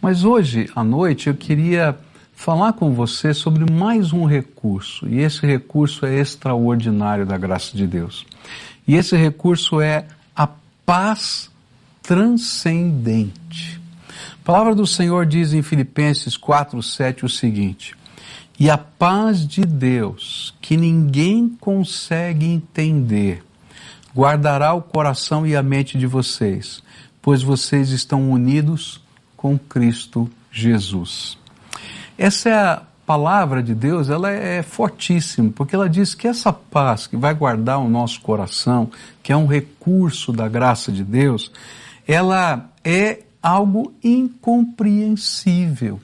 Mas hoje à noite eu queria falar com você sobre mais um recurso, e esse recurso é extraordinário da graça de Deus. E esse recurso é a paz transcendente. A palavra do Senhor diz em Filipenses 4:7 o seguinte: "E a paz de Deus, que ninguém consegue entender, guardará o coração e a mente de vocês, pois vocês estão unidos com Cristo Jesus." Essa é a palavra de Deus, ela é fortíssima, porque ela diz que essa paz que vai guardar o nosso coração, que é um recurso da graça de Deus, ela é algo incompreensível.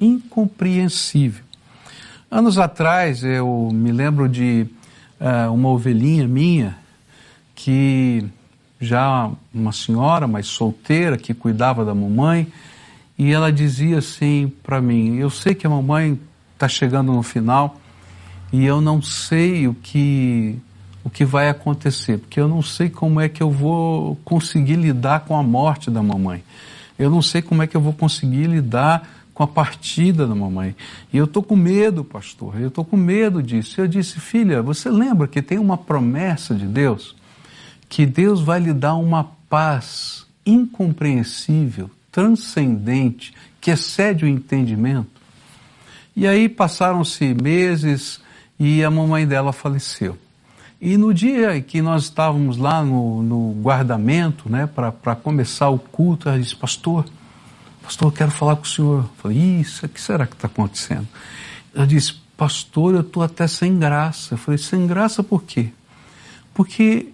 Incompreensível. Anos atrás eu me lembro de uh, uma ovelhinha minha que já uma senhora, mas solteira, que cuidava da mamãe, e ela dizia assim para mim: Eu sei que a mamãe está chegando no final e eu não sei o que o que vai acontecer, porque eu não sei como é que eu vou conseguir lidar com a morte da mamãe. Eu não sei como é que eu vou conseguir lidar com a partida da mamãe. E eu estou com medo, pastor, eu estou com medo disso. Eu disse, filha, você lembra que tem uma promessa de Deus? Que Deus vai lhe dar uma paz incompreensível, transcendente, que excede o entendimento. E aí passaram-se meses e a mamãe dela faleceu. E no dia que nós estávamos lá no, no guardamento, né, para começar o culto, ela disse, pastor, pastor, eu quero falar com o senhor. Eu falei, isso, o que será que está acontecendo? Ela disse, pastor, eu estou até sem graça. Eu falei, sem graça por quê? Porque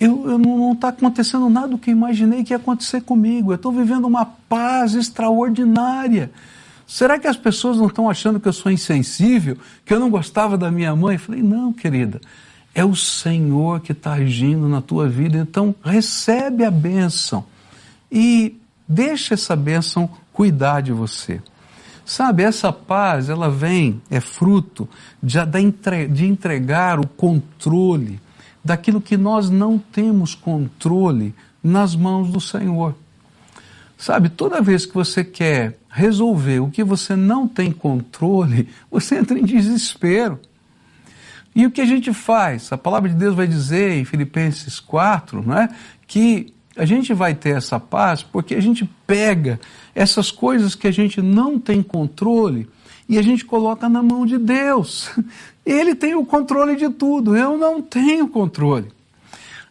eu, eu não está acontecendo nada do que imaginei que ia acontecer comigo. Eu estou vivendo uma paz extraordinária. Será que as pessoas não estão achando que eu sou insensível, que eu não gostava da minha mãe? Eu falei, não, querida, é o Senhor que está agindo na tua vida, então recebe a bênção e deixa essa bênção cuidar de você. Sabe, essa paz, ela vem, é fruto de, de entregar o controle daquilo que nós não temos controle nas mãos do Senhor. Sabe, toda vez que você quer resolver o que você não tem controle, você entra em desespero. E o que a gente faz? A palavra de Deus vai dizer em Filipenses 4, não é? Que a gente vai ter essa paz porque a gente pega essas coisas que a gente não tem controle e a gente coloca na mão de Deus. Ele tem o controle de tudo, eu não tenho controle.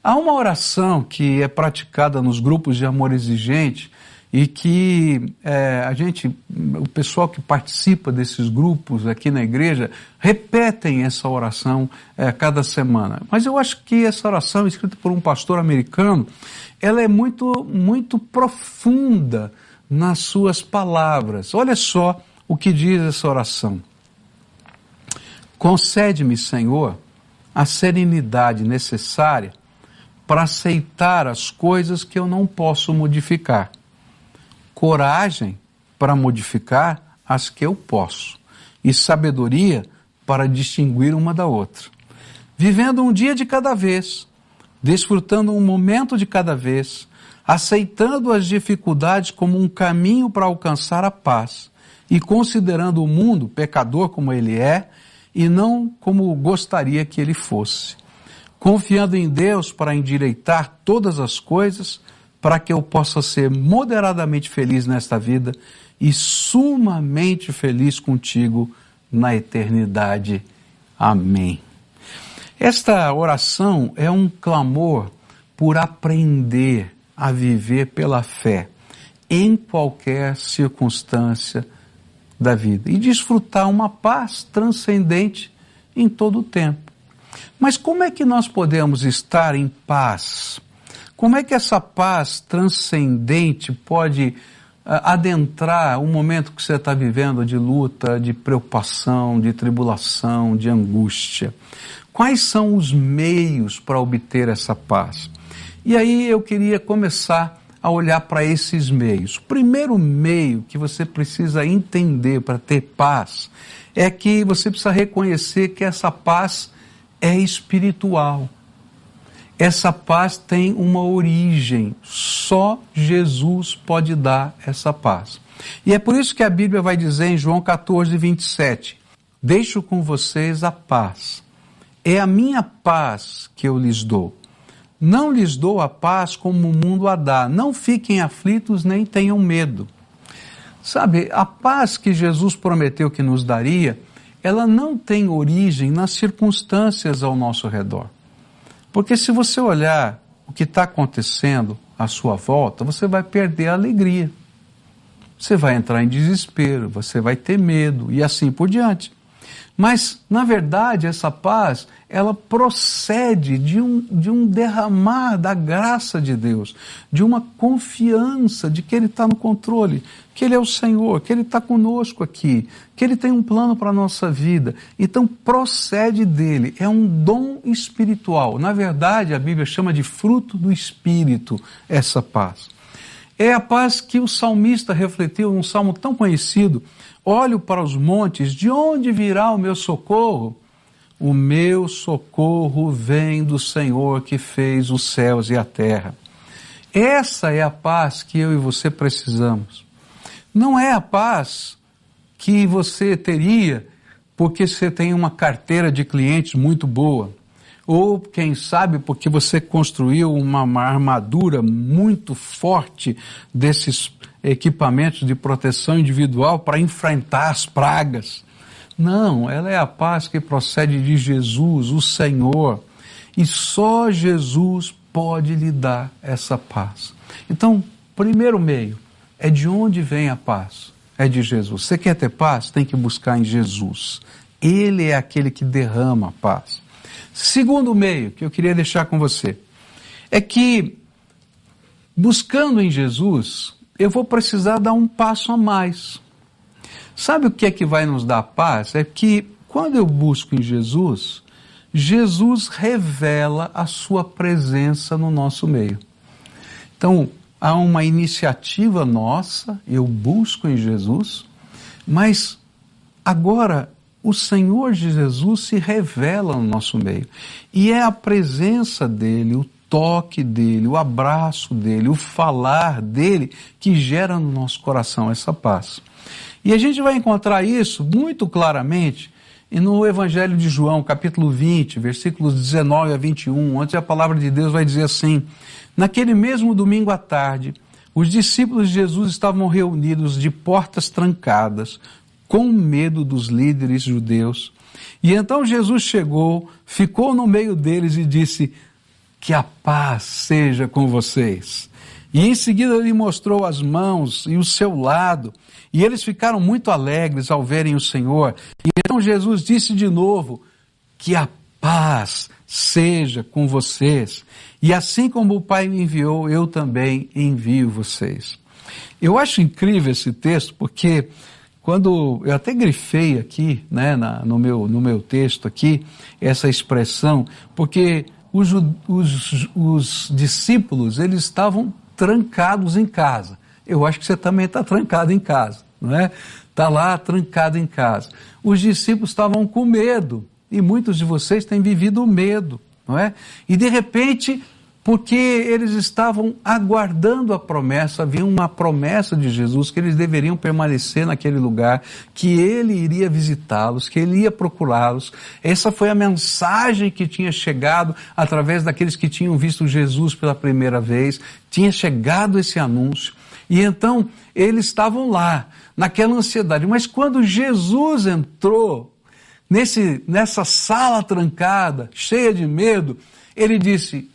Há uma oração que é praticada nos grupos de amor exigente e que é, a gente, o pessoal que participa desses grupos aqui na igreja, repetem essa oração é, cada semana. Mas eu acho que essa oração, escrita por um pastor americano, ela é muito, muito profunda nas suas palavras. Olha só o que diz essa oração. Concede-me, Senhor, a serenidade necessária para aceitar as coisas que eu não posso modificar coragem para modificar as que eu posso e sabedoria para distinguir uma da outra. Vivendo um dia de cada vez, desfrutando um momento de cada vez, aceitando as dificuldades como um caminho para alcançar a paz e considerando o mundo pecador como ele é e não como gostaria que ele fosse. Confiando em Deus para endireitar todas as coisas para que eu possa ser moderadamente feliz nesta vida e sumamente feliz contigo na eternidade. Amém. Esta oração é um clamor por aprender a viver pela fé em qualquer circunstância da vida e desfrutar uma paz transcendente em todo o tempo. Mas como é que nós podemos estar em paz? Como é que essa paz transcendente pode uh, adentrar um momento que você está vivendo de luta, de preocupação, de tribulação, de angústia? Quais são os meios para obter essa paz? E aí eu queria começar a olhar para esses meios. O primeiro meio que você precisa entender para ter paz é que você precisa reconhecer que essa paz é espiritual essa paz tem uma origem. Só Jesus pode dar essa paz. E é por isso que a Bíblia vai dizer em João 14, 27, Deixo com vocês a paz. É a minha paz que eu lhes dou. Não lhes dou a paz como o mundo a dá. Não fiquem aflitos nem tenham medo. Sabe, a paz que Jesus prometeu que nos daria, ela não tem origem nas circunstâncias ao nosso redor. Porque se você olhar o que está acontecendo à sua volta, você vai perder a alegria. Você vai entrar em desespero, você vai ter medo e assim por diante. Mas, na verdade, essa paz, ela procede de um, de um derramar da graça de Deus, de uma confiança de que Ele está no controle, que Ele é o Senhor, que Ele está conosco aqui, que Ele tem um plano para a nossa vida. Então, procede dele, é um dom espiritual. Na verdade, a Bíblia chama de fruto do Espírito essa paz. É a paz que o salmista refletiu num salmo tão conhecido, Olho para os montes, de onde virá o meu socorro? O meu socorro vem do Senhor que fez os céus e a terra. Essa é a paz que eu e você precisamos. Não é a paz que você teria porque você tem uma carteira de clientes muito boa, ou quem sabe porque você construiu uma armadura muito forte desses equipamentos de proteção individual para enfrentar as pragas. Não, ela é a paz que procede de Jesus, o Senhor. E só Jesus pode lhe dar essa paz. Então, primeiro meio é de onde vem a paz? É de Jesus. Você quer ter paz? Tem que buscar em Jesus. Ele é aquele que derrama a paz. Segundo meio que eu queria deixar com você é que buscando em Jesus, eu vou precisar dar um passo a mais. Sabe o que é que vai nos dar paz? É que quando eu busco em Jesus, Jesus revela a sua presença no nosso meio. Então, há uma iniciativa nossa, eu busco em Jesus, mas agora o Senhor Jesus se revela no nosso meio. E é a presença dele, o toque dele, o abraço dele, o falar dele que gera no nosso coração essa paz. E a gente vai encontrar isso muito claramente no Evangelho de João, capítulo 20, versículos 19 a 21, onde a palavra de Deus vai dizer assim: Naquele mesmo domingo à tarde, os discípulos de Jesus estavam reunidos de portas trancadas, com medo dos líderes judeus. E então Jesus chegou, ficou no meio deles e disse: que a paz seja com vocês. E em seguida ele mostrou as mãos e o seu lado, e eles ficaram muito alegres ao verem o Senhor. E então Jesus disse de novo: Que a paz seja com vocês. E assim como o Pai me enviou, eu também envio vocês. Eu acho incrível esse texto porque quando eu até grifei aqui, né, na, no, meu, no meu texto aqui, essa expressão, porque os, os, os discípulos, eles estavam trancados em casa. Eu acho que você também está trancado em casa, não é? Está lá trancado em casa. Os discípulos estavam com medo, e muitos de vocês têm vivido o medo, não é? E de repente porque eles estavam aguardando a promessa, havia uma promessa de Jesus que eles deveriam permanecer naquele lugar, que ele iria visitá-los, que ele ia procurá-los. Essa foi a mensagem que tinha chegado através daqueles que tinham visto Jesus pela primeira vez, tinha chegado esse anúncio. E então eles estavam lá, naquela ansiedade. Mas quando Jesus entrou nesse, nessa sala trancada, cheia de medo, ele disse: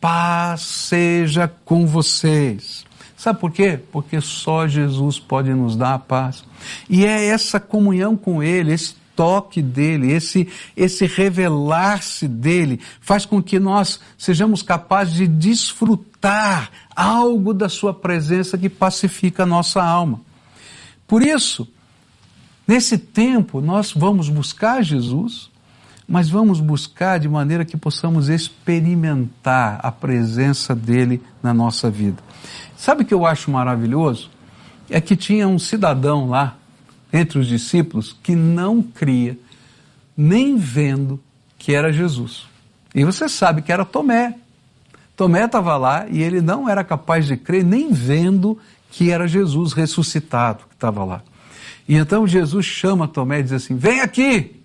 paz seja com vocês. Sabe por quê? Porque só Jesus pode nos dar a paz. E é essa comunhão com Ele, esse toque dele, esse, esse revelar-se dele, faz com que nós sejamos capazes de desfrutar algo da Sua presença que pacifica a nossa alma. Por isso, nesse tempo, nós vamos buscar Jesus, mas vamos buscar de maneira que possamos experimentar a presença dele na nossa vida. Sabe o que eu acho maravilhoso? É que tinha um cidadão lá, entre os discípulos, que não cria, nem vendo que era Jesus. E você sabe que era Tomé, Tomé estava lá e ele não era capaz de crer nem vendo que era Jesus ressuscitado que estava lá. E então Jesus chama Tomé e diz assim: Vem aqui,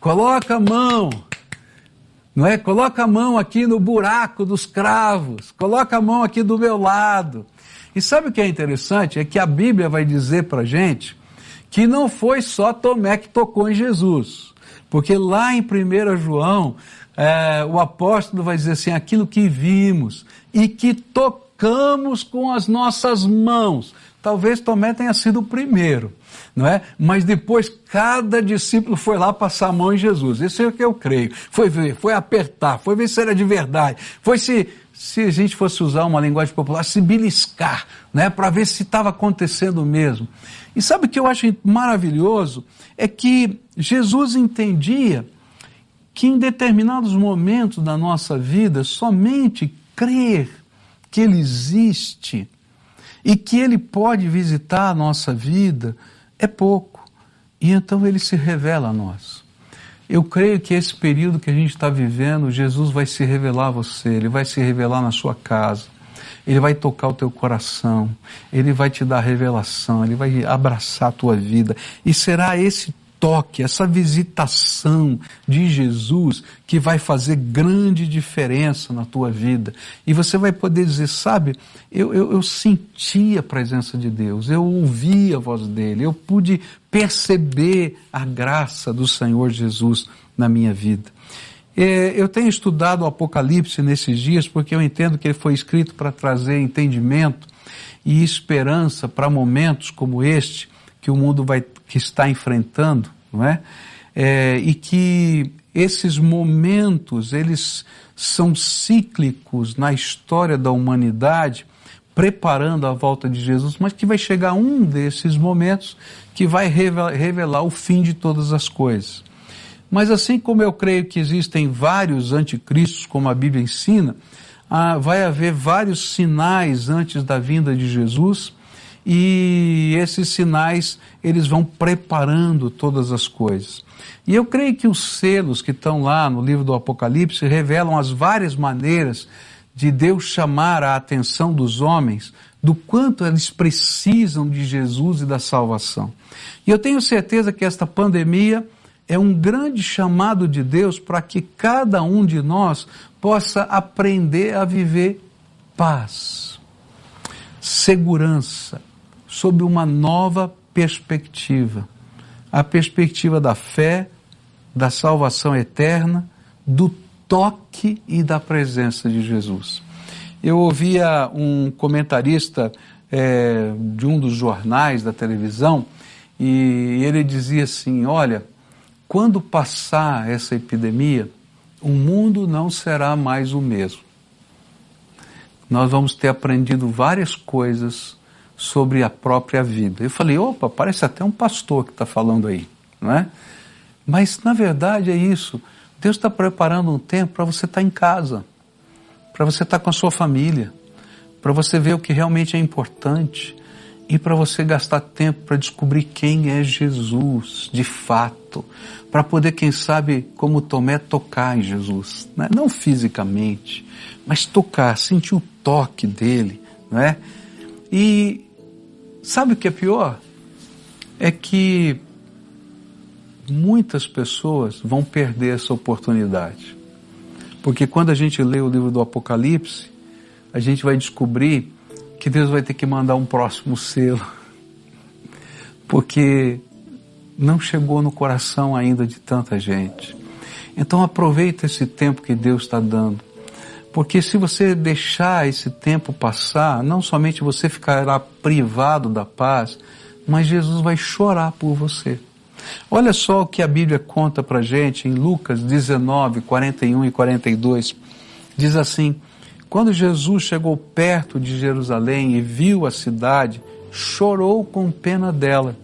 coloca a mão, não é? Coloca a mão aqui no buraco dos cravos, coloca a mão aqui do meu lado. E sabe o que é interessante? É que a Bíblia vai dizer para gente que não foi só Tomé que tocou em Jesus. Porque lá em 1 João, é, o apóstolo vai dizer assim: aquilo que vimos e que tocamos com as nossas mãos. Talvez Tomé tenha sido o primeiro, não é? Mas depois cada discípulo foi lá passar a mão em Jesus. Isso é o que eu creio. Foi ver, foi apertar, foi ver se era de verdade, foi se se a gente fosse usar uma linguagem popular, se beliscar, né, para ver se estava acontecendo mesmo. E sabe o que eu acho maravilhoso? É que Jesus entendia que em determinados momentos da nossa vida, somente crer que Ele existe e que Ele pode visitar a nossa vida é pouco. E então Ele se revela a nós. Eu creio que esse período que a gente está vivendo, Jesus vai se revelar a você, Ele vai se revelar na sua casa, Ele vai tocar o teu coração, Ele vai te dar revelação, Ele vai abraçar a tua vida. E será esse toque, essa visitação de Jesus que vai fazer grande diferença na tua vida. E você vai poder dizer, sabe, eu, eu, eu senti a presença de Deus, eu ouvi a voz dele, eu pude perceber a graça do Senhor Jesus na minha vida. É, eu tenho estudado o Apocalipse nesses dias porque eu entendo que ele foi escrito para trazer entendimento e esperança para momentos como este que o mundo vai, que está enfrentando, não é? é? E que esses momentos, eles são cíclicos na história da humanidade, preparando a volta de Jesus, mas que vai chegar um desses momentos que vai revelar o fim de todas as coisas. Mas assim como eu creio que existem vários anticristos, como a Bíblia ensina, ah, vai haver vários sinais antes da vinda de Jesus, e esses sinais eles vão preparando todas as coisas. E eu creio que os selos que estão lá no livro do Apocalipse revelam as várias maneiras de Deus chamar a atenção dos homens do quanto eles precisam de Jesus e da salvação. E eu tenho certeza que esta pandemia é um grande chamado de Deus para que cada um de nós possa aprender a viver paz, segurança, sob uma nova perspectiva. A perspectiva da fé, da salvação eterna, do toque e da presença de Jesus. Eu ouvia um comentarista é, de um dos jornais da televisão e ele dizia assim: Olha, quando passar essa epidemia, o mundo não será mais o mesmo. Nós vamos ter aprendido várias coisas sobre a própria vida. Eu falei, opa, parece até um pastor que está falando aí, não é? Mas na verdade é isso. Deus está preparando um tempo para você estar tá em casa, para você estar tá com a sua família, para você ver o que realmente é importante e para você gastar tempo para descobrir quem é Jesus de fato, para poder, quem sabe, como Tomé, tocar em Jesus, né? não fisicamente, mas tocar, sentir o toque dele, não é? E Sabe o que é pior? É que muitas pessoas vão perder essa oportunidade. Porque quando a gente lê o livro do Apocalipse, a gente vai descobrir que Deus vai ter que mandar um próximo selo. Porque não chegou no coração ainda de tanta gente. Então aproveita esse tempo que Deus está dando porque se você deixar esse tempo passar, não somente você ficará privado da paz, mas Jesus vai chorar por você. Olha só o que a Bíblia conta pra gente em Lucas 19, 41 e 42. Diz assim: Quando Jesus chegou perto de Jerusalém e viu a cidade, chorou com pena dela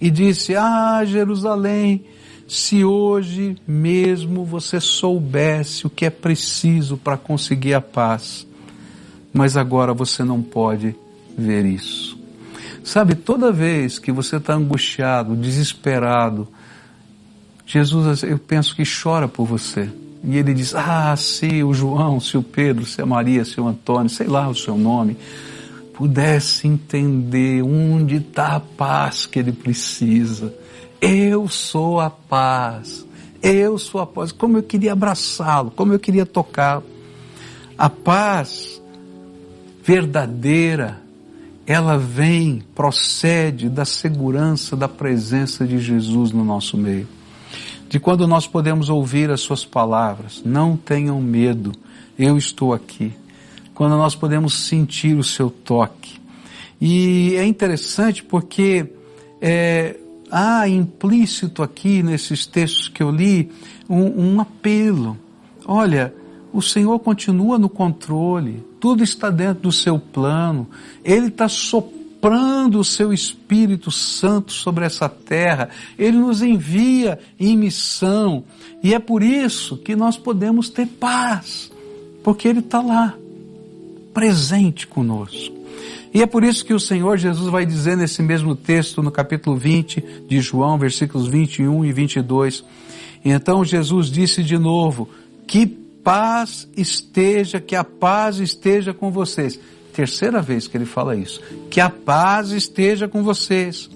e disse: Ah, Jerusalém, se hoje mesmo você soubesse o que é preciso para conseguir a paz, mas agora você não pode ver isso. Sabe, toda vez que você está angustiado, desesperado, Jesus, eu penso que chora por você. e ele diz: Ah, se o João, se o Pedro, se a Maria, se o Antônio, sei lá o seu nome, pudesse entender onde está a paz que ele precisa. Eu sou a paz. Eu sou a paz. Como eu queria abraçá-lo, como eu queria tocar. A paz verdadeira, ela vem, procede da segurança da presença de Jesus no nosso meio. De quando nós podemos ouvir as suas palavras, não tenham medo, eu estou aqui. Quando nós podemos sentir o seu toque. E é interessante porque é, há implícito aqui nesses textos que eu li um, um apelo. Olha, o Senhor continua no controle, tudo está dentro do seu plano, Ele está soprando o seu Espírito Santo sobre essa terra, Ele nos envia em missão, e é por isso que nós podemos ter paz, porque Ele está lá, presente conosco. E é por isso que o Senhor Jesus vai dizer nesse mesmo texto, no capítulo 20 de João, versículos 21 e 22. E então Jesus disse de novo, que paz esteja, que a paz esteja com vocês. Terceira vez que ele fala isso. Que a paz esteja com vocês.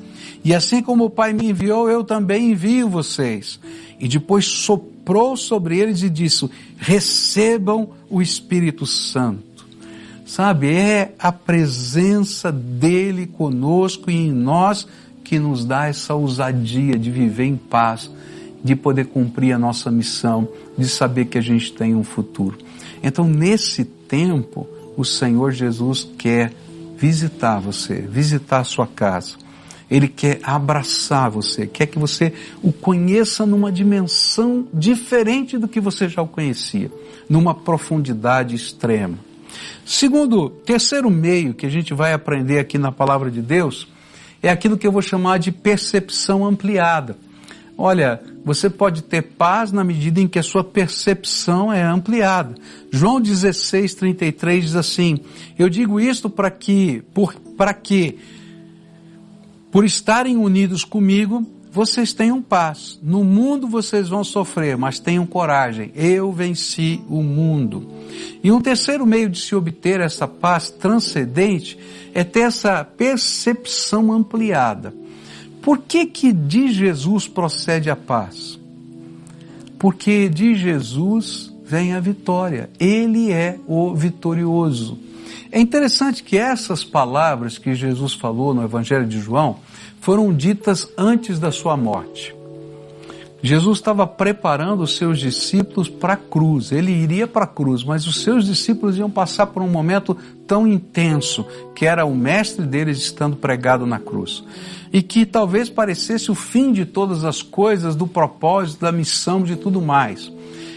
E assim como o Pai me enviou, eu também envio vocês. E depois soprou sobre eles e disse: recebam o Espírito Santo. Sabe, é a presença dele conosco e em nós que nos dá essa ousadia de viver em paz, de poder cumprir a nossa missão, de saber que a gente tem um futuro. Então, nesse tempo, o Senhor Jesus quer visitar você, visitar a sua casa. Ele quer abraçar você, quer que você o conheça numa dimensão diferente do que você já o conhecia, numa profundidade extrema. Segundo, terceiro meio que a gente vai aprender aqui na palavra de Deus é aquilo que eu vou chamar de percepção ampliada. Olha, você pode ter paz na medida em que a sua percepção é ampliada. João 16, 33 diz assim, eu digo isto para que, para que, por estarem unidos comigo, vocês tenham paz. No mundo vocês vão sofrer, mas tenham coragem. Eu venci o mundo. E um terceiro meio de se obter essa paz transcendente é ter essa percepção ampliada. Por que que de Jesus procede a paz? Porque de Jesus vem a vitória. Ele é o vitorioso. É interessante que essas palavras que Jesus falou no Evangelho de João foram ditas antes da sua morte. Jesus estava preparando os seus discípulos para a cruz. Ele iria para a cruz, mas os seus discípulos iam passar por um momento tão intenso, que era o mestre deles estando pregado na cruz. E que talvez parecesse o fim de todas as coisas, do propósito, da missão, de tudo mais.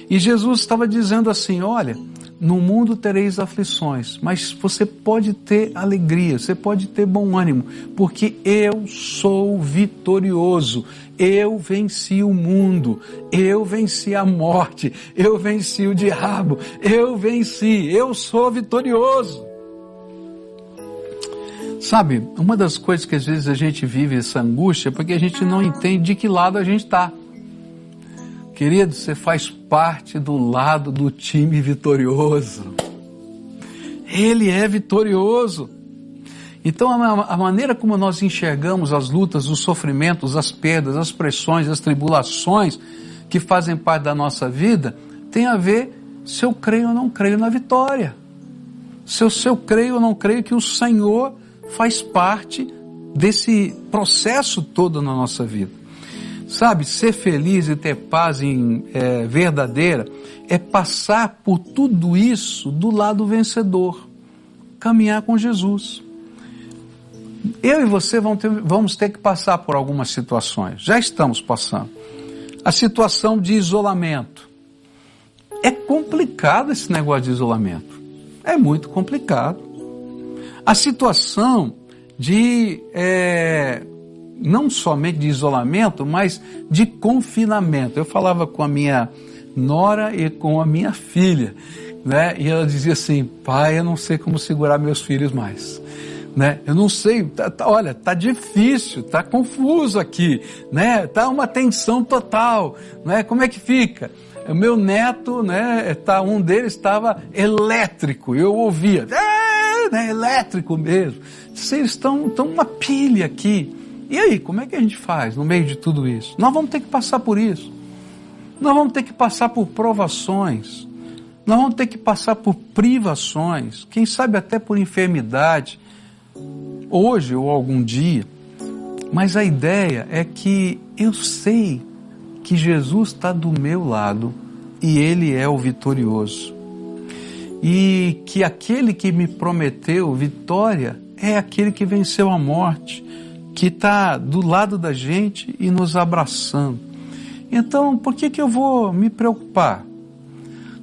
E Jesus estava dizendo assim: olha, no mundo tereis aflições, mas você pode ter alegria, você pode ter bom ânimo, porque eu sou vitorioso. Eu venci o mundo, eu venci a morte, eu venci o diabo, eu venci, eu sou vitorioso. Sabe, uma das coisas que às vezes a gente vive essa angústia é porque a gente não entende de que lado a gente está. Querido, você faz parte do lado do time vitorioso. Ele é vitorioso. Então, a, maneira como nós enxergamos as lutas, os sofrimentos, as perdas, as pressões, as tribulações que fazem parte da nossa vida, tem a ver se eu creio ou não creio na vitória. Se eu, se eu creio ou não creio que o Senhor faz parte desse processo todo na nossa vida. Sabe, ser feliz e ter paz em, é, verdadeira é passar por tudo isso do lado vencedor, caminhar com Jesus. Eu e você ter, vamos ter que passar por algumas situações, já estamos passando. A situação de isolamento. É complicado esse negócio de isolamento. É muito complicado. A situação de é, não somente de isolamento, mas de confinamento. Eu falava com a minha nora e com a minha filha, né? E ela dizia assim: pai, eu não sei como segurar meus filhos mais. Né? Eu não sei, tá, tá, olha, tá difícil, tá confuso aqui, né? Tá uma tensão total, né? Como é que fica? O meu neto, né, tá, um deles estava elétrico, eu ouvia, é, né, elétrico mesmo. Vocês estão, estão uma pilha aqui. E aí, como é que a gente faz no meio de tudo isso? Nós vamos ter que passar por isso. Nós vamos ter que passar por provações. Nós vamos ter que passar por privações, quem sabe até por enfermidade, hoje ou algum dia. Mas a ideia é que eu sei que Jesus está do meu lado e Ele é o vitorioso. E que aquele que me prometeu vitória é aquele que venceu a morte, que está do lado da gente e nos abraçando. Então, por que, que eu vou me preocupar?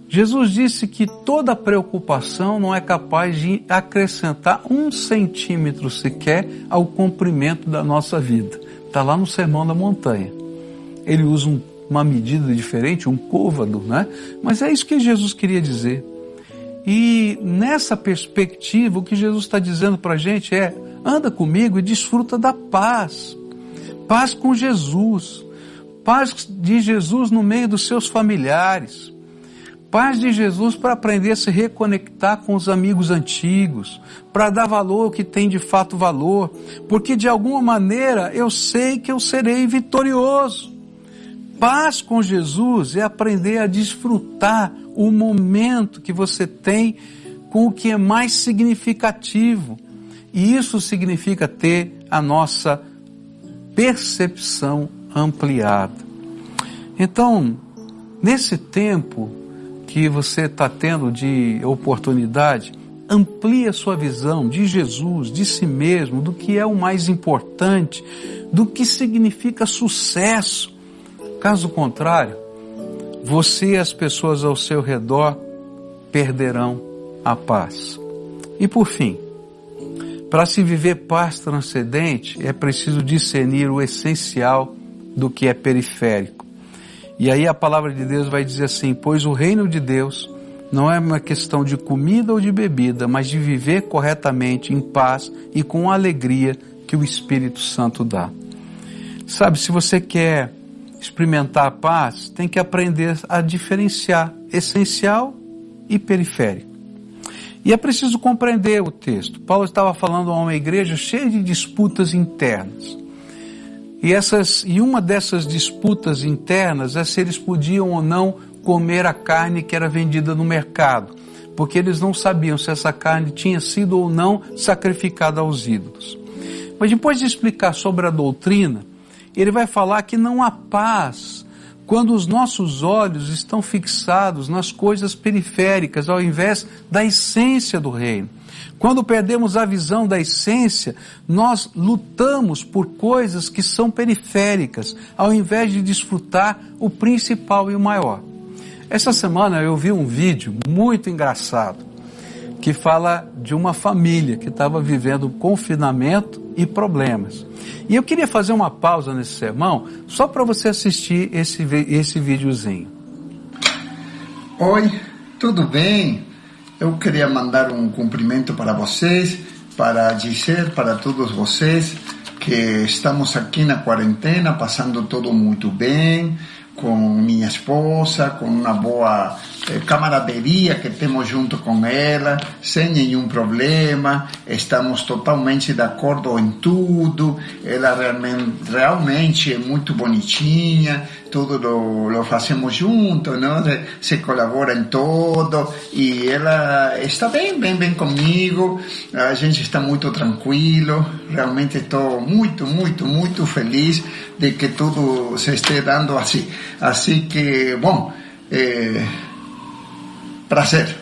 Jesus disse que toda preocupação não é capaz de acrescentar um centímetro sequer ao comprimento da nossa vida. Está lá no Sermão da Montanha. Ele usa um, uma medida diferente, um côvado, né? Mas é isso que Jesus queria dizer. E nessa perspectiva, o que Jesus está dizendo para a gente é: anda comigo e desfruta da paz. Paz com Jesus. Paz de Jesus no meio dos seus familiares Paz de Jesus para aprender a se reconectar com os amigos antigos, para dar valor ao que tem de fato valor, porque de alguma maneira eu sei que eu serei vitorioso. Paz com Jesus é aprender a desfrutar o momento que você tem com o que é mais significativo. E isso significa ter a nossa percepção ampliada. Então, nesse tempo, que você está tendo de oportunidade, amplie a sua visão de Jesus, de si mesmo, do que é o mais importante, do que significa sucesso. Caso contrário, você e as pessoas ao seu redor perderão a paz. E por fim, para se viver paz transcendente, é preciso discernir o essencial do que é periférico. E aí a palavra de Deus vai dizer assim: Pois o reino de Deus não é uma questão de comida ou de bebida, mas de viver corretamente, em paz e com a alegria que o Espírito Santo dá. Sabe, se você quer experimentar a paz, tem que aprender a diferenciar essencial e periférico. E é preciso compreender o texto. Paulo estava falando a uma igreja cheia de disputas internas. E, essas, e uma dessas disputas internas é se eles podiam ou não comer a carne que era vendida no mercado, porque eles não sabiam se essa carne tinha sido ou não sacrificada aos ídolos. Mas depois de explicar sobre a doutrina, ele vai falar que não há paz quando os nossos olhos estão fixados nas coisas periféricas ao invés da essência do reino. Quando perdemos a visão da essência, nós lutamos por coisas que são periféricas, ao invés de desfrutar o principal e o maior. Essa semana eu vi um vídeo muito engraçado que fala de uma família que estava vivendo confinamento e problemas. E eu queria fazer uma pausa nesse sermão só para você assistir esse, esse videozinho. Oi, tudo bem? Eu queria mandar um cumprimento para vocês, para dizer para todos vocês que estamos aqui na quarentena, passando tudo muito bem, com minha esposa, com uma boa camaraderia que temos junto com ela, sem nenhum problema, estamos totalmente de acordo em tudo, ela realmente, realmente é muito bonitinha, tudo lo, lo fazemos junto, não? se colabora em todo, e ela está bem, bem, bem comigo, a gente está muito tranquilo, realmente estou muito, muito, muito feliz de que tudo se esteja dando assim. Assim que, bom, é, prazer.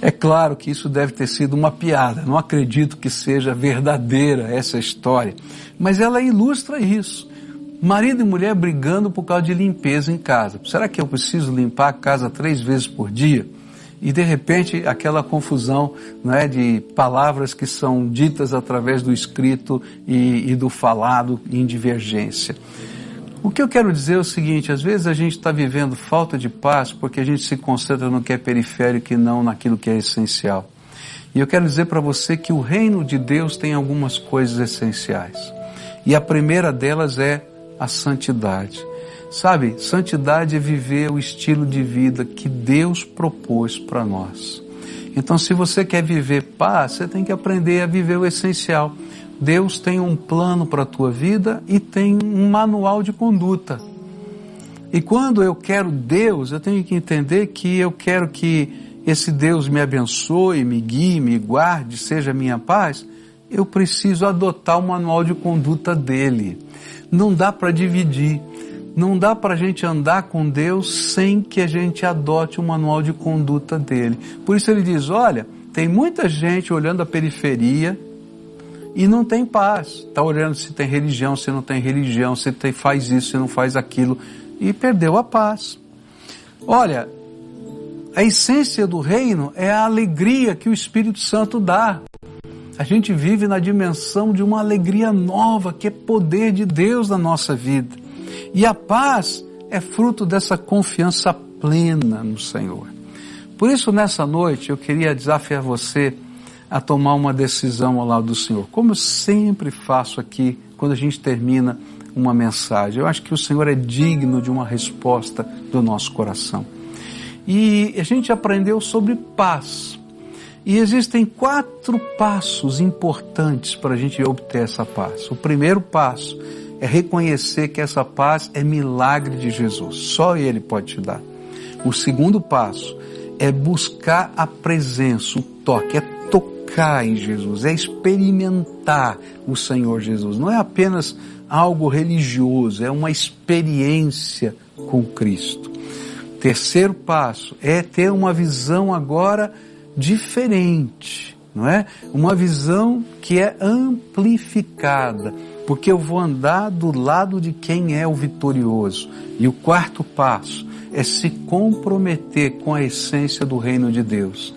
É claro que isso deve ter sido uma piada, não acredito que seja verdadeira essa história, mas ela ilustra isso. Marido e mulher brigando por causa de limpeza em casa. Será que eu preciso limpar a casa três vezes por dia? e de repente aquela confusão né, de palavras que são ditas através do escrito e, e do falado em divergência. O que eu quero dizer é o seguinte: às vezes a gente está vivendo falta de paz porque a gente se concentra no que é periférico e não naquilo que é essencial. E eu quero dizer para você que o reino de Deus tem algumas coisas essenciais. E a primeira delas é a santidade. Sabe, santidade é viver o estilo de vida que Deus propôs para nós. Então, se você quer viver paz, você tem que aprender a viver o essencial. Deus tem um plano para a tua vida e tem um manual de conduta. E quando eu quero Deus, eu tenho que entender que eu quero que esse Deus me abençoe, me guie, me guarde, seja minha paz. Eu preciso adotar o manual de conduta dele. Não dá para dividir. Não dá para a gente andar com Deus sem que a gente adote o manual de conduta dele. Por isso ele diz: olha, tem muita gente olhando a periferia e não tem paz. Está olhando se tem religião, se não tem religião, se tem, faz isso, se não faz aquilo e perdeu a paz. Olha, a essência do reino é a alegria que o Espírito Santo dá. A gente vive na dimensão de uma alegria nova, que é poder de Deus na nossa vida. E a paz é fruto dessa confiança plena no Senhor. Por isso, nessa noite, eu queria desafiar você a tomar uma decisão ao lado do Senhor, como eu sempre faço aqui quando a gente termina uma mensagem. Eu acho que o Senhor é digno de uma resposta do nosso coração. E a gente aprendeu sobre paz. E existem quatro passos importantes para a gente obter essa paz. O primeiro passo é reconhecer que essa paz é milagre de Jesus. Só Ele pode te dar. O segundo passo é buscar a presença, o toque, é tocar em Jesus, é experimentar o Senhor Jesus. Não é apenas algo religioso, é uma experiência com Cristo. Terceiro passo é ter uma visão agora diferente, não é? Uma visão que é amplificada porque eu vou andar do lado de quem é o vitorioso. E o quarto passo é se comprometer com a essência do reino de Deus.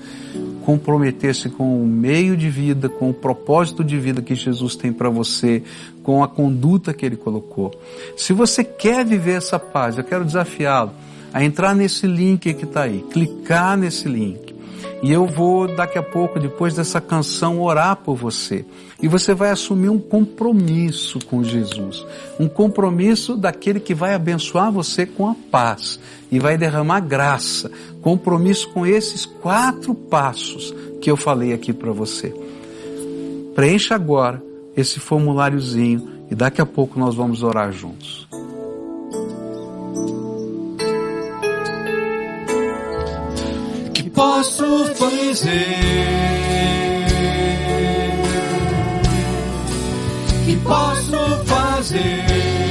Comprometer-se com o meio de vida, com o propósito de vida que Jesus tem para você, com a conduta que ele colocou. Se você quer viver essa paz, eu quero desafiá-lo a entrar nesse link que está aí, clicar nesse link e eu vou, daqui a pouco, depois dessa canção, orar por você. E você vai assumir um compromisso com Jesus. Um compromisso daquele que vai abençoar você com a paz e vai derramar graça. Compromisso com esses quatro passos que eu falei aqui para você. Preencha agora esse formuláriozinho e daqui a pouco nós vamos orar juntos. Posso fazer? Que posso fazer?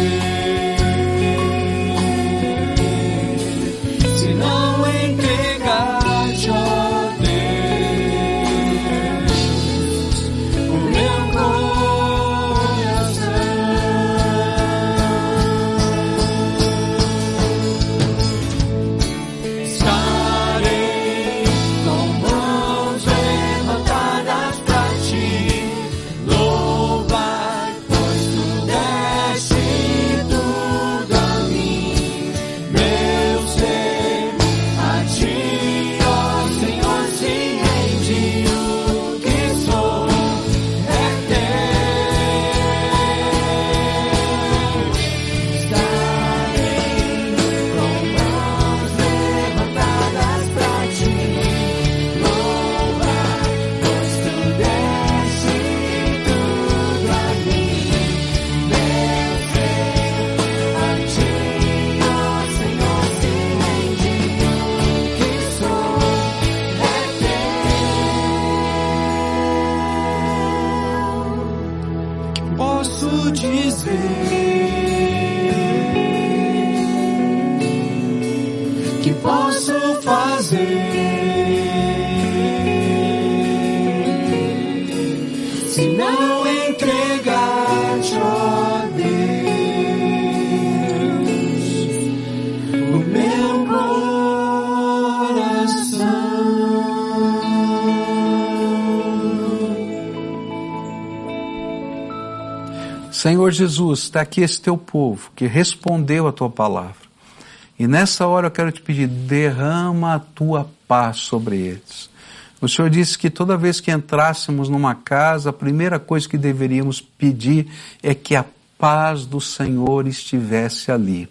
Senhor Jesus, está aqui esse teu povo que respondeu a tua palavra. E nessa hora eu quero te pedir, derrama a tua paz sobre eles. O Senhor disse que toda vez que entrássemos numa casa, a primeira coisa que deveríamos pedir é que a paz do Senhor estivesse ali.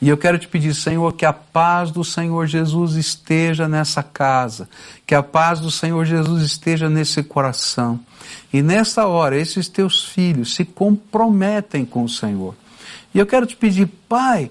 E eu quero te pedir, Senhor, que a paz do Senhor Jesus esteja nessa casa, que a paz do Senhor Jesus esteja nesse coração. E nessa hora, esses teus filhos se comprometem com o Senhor. E eu quero te pedir, Pai,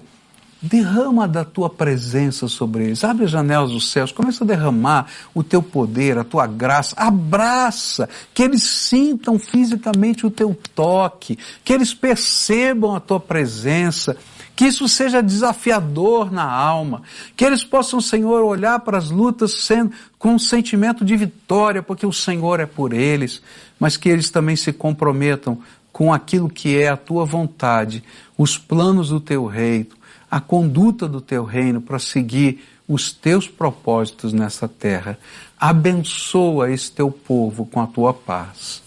Derrama da tua presença sobre eles. Abre as janelas dos céus. Começa a derramar o teu poder, a tua graça. Abraça. Que eles sintam fisicamente o teu toque. Que eles percebam a tua presença. Que isso seja desafiador na alma. Que eles possam, Senhor, olhar para as lutas sendo, com um sentimento de vitória, porque o Senhor é por eles. Mas que eles também se comprometam com aquilo que é a tua vontade, os planos do teu reino a conduta do teu reino para seguir os teus propósitos nessa terra. Abençoa esse teu povo com a tua paz.